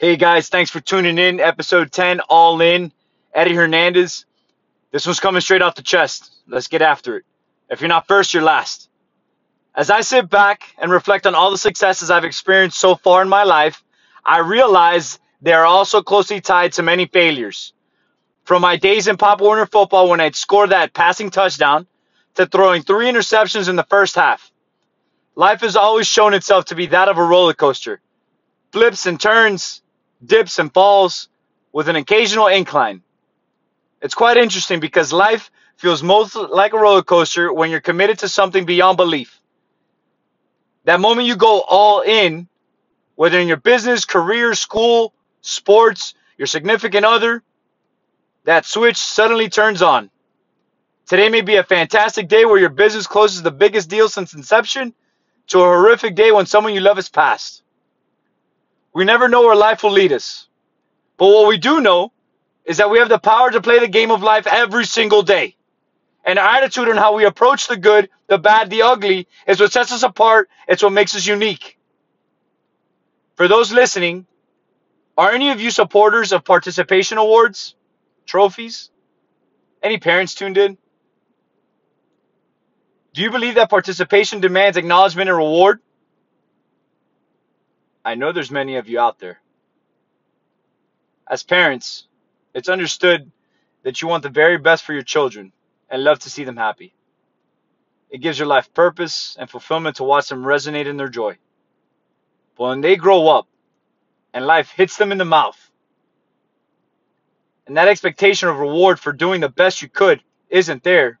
Hey guys, thanks for tuning in. Episode 10, All In. Eddie Hernandez. This one's coming straight off the chest. Let's get after it. If you're not first, you're last. As I sit back and reflect on all the successes I've experienced so far in my life, I realize they are also closely tied to many failures. From my days in Pop Warner football when I'd score that passing touchdown to throwing three interceptions in the first half. Life has always shown itself to be that of a roller coaster. Flips and turns, dips and falls, with an occasional incline. It's quite interesting because life feels most like a roller coaster when you're committed to something beyond belief. That moment you go all in, whether in your business, career, school, sports, your significant other, that switch suddenly turns on. Today may be a fantastic day where your business closes the biggest deal since inception to a horrific day when someone you love has passed. We never know where life will lead us. But what we do know is that we have the power to play the game of life every single day. And our attitude on how we approach the good, the bad, the ugly is what sets us apart. It's what makes us unique. For those listening, are any of you supporters of participation awards, trophies? Any parents tuned in? Do you believe that participation demands acknowledgement and reward? I know there's many of you out there. As parents, it's understood that you want the very best for your children and love to see them happy. It gives your life purpose and fulfillment to watch them resonate in their joy. But when they grow up and life hits them in the mouth, and that expectation of reward for doing the best you could isn't there,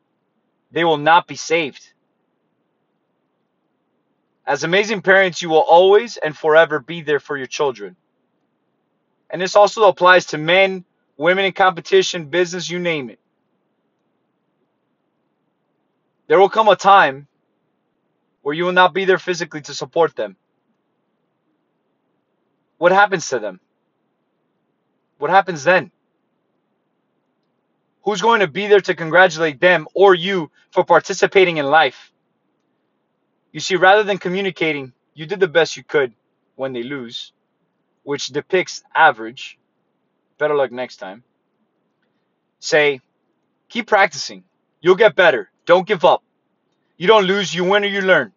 they will not be saved. As amazing parents, you will always and forever be there for your children. And this also applies to men, women in competition, business, you name it. There will come a time where you will not be there physically to support them. What happens to them? What happens then? Who's going to be there to congratulate them or you for participating in life? You see, rather than communicating, you did the best you could when they lose, which depicts average. Better luck next time. Say, keep practicing. You'll get better. Don't give up. You don't lose, you win or you learn.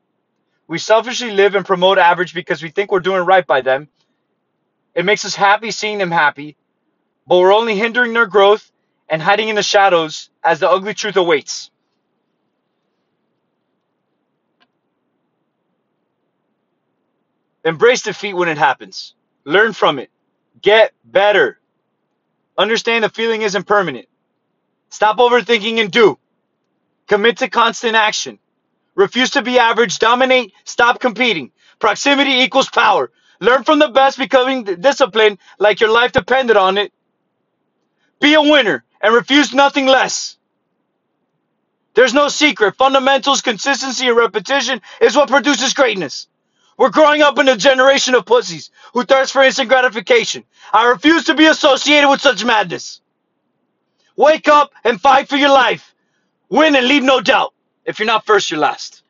We selfishly live and promote average because we think we're doing right by them. It makes us happy seeing them happy, but we're only hindering their growth and hiding in the shadows as the ugly truth awaits. Embrace defeat when it happens. Learn from it. Get better. Understand the feeling isn't permanent. Stop overthinking and do. Commit to constant action. Refuse to be average. Dominate. Stop competing. Proximity equals power. Learn from the best, becoming disciplined like your life depended on it. Be a winner and refuse nothing less. There's no secret. Fundamentals, consistency, and repetition is what produces greatness. We're growing up in a generation of pussies who thirst for instant gratification. I refuse to be associated with such madness. Wake up and fight for your life. Win and leave no doubt. If you're not first, you're last.